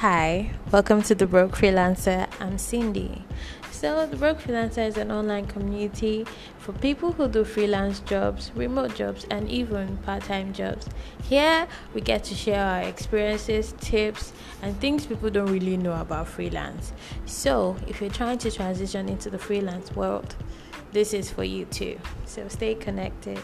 Hi, welcome to the Broke Freelancer. I'm Cindy. So, the Broke Freelancer is an online community for people who do freelance jobs, remote jobs, and even part time jobs. Here, we get to share our experiences, tips, and things people don't really know about freelance. So, if you're trying to transition into the freelance world, this is for you too. So, stay connected.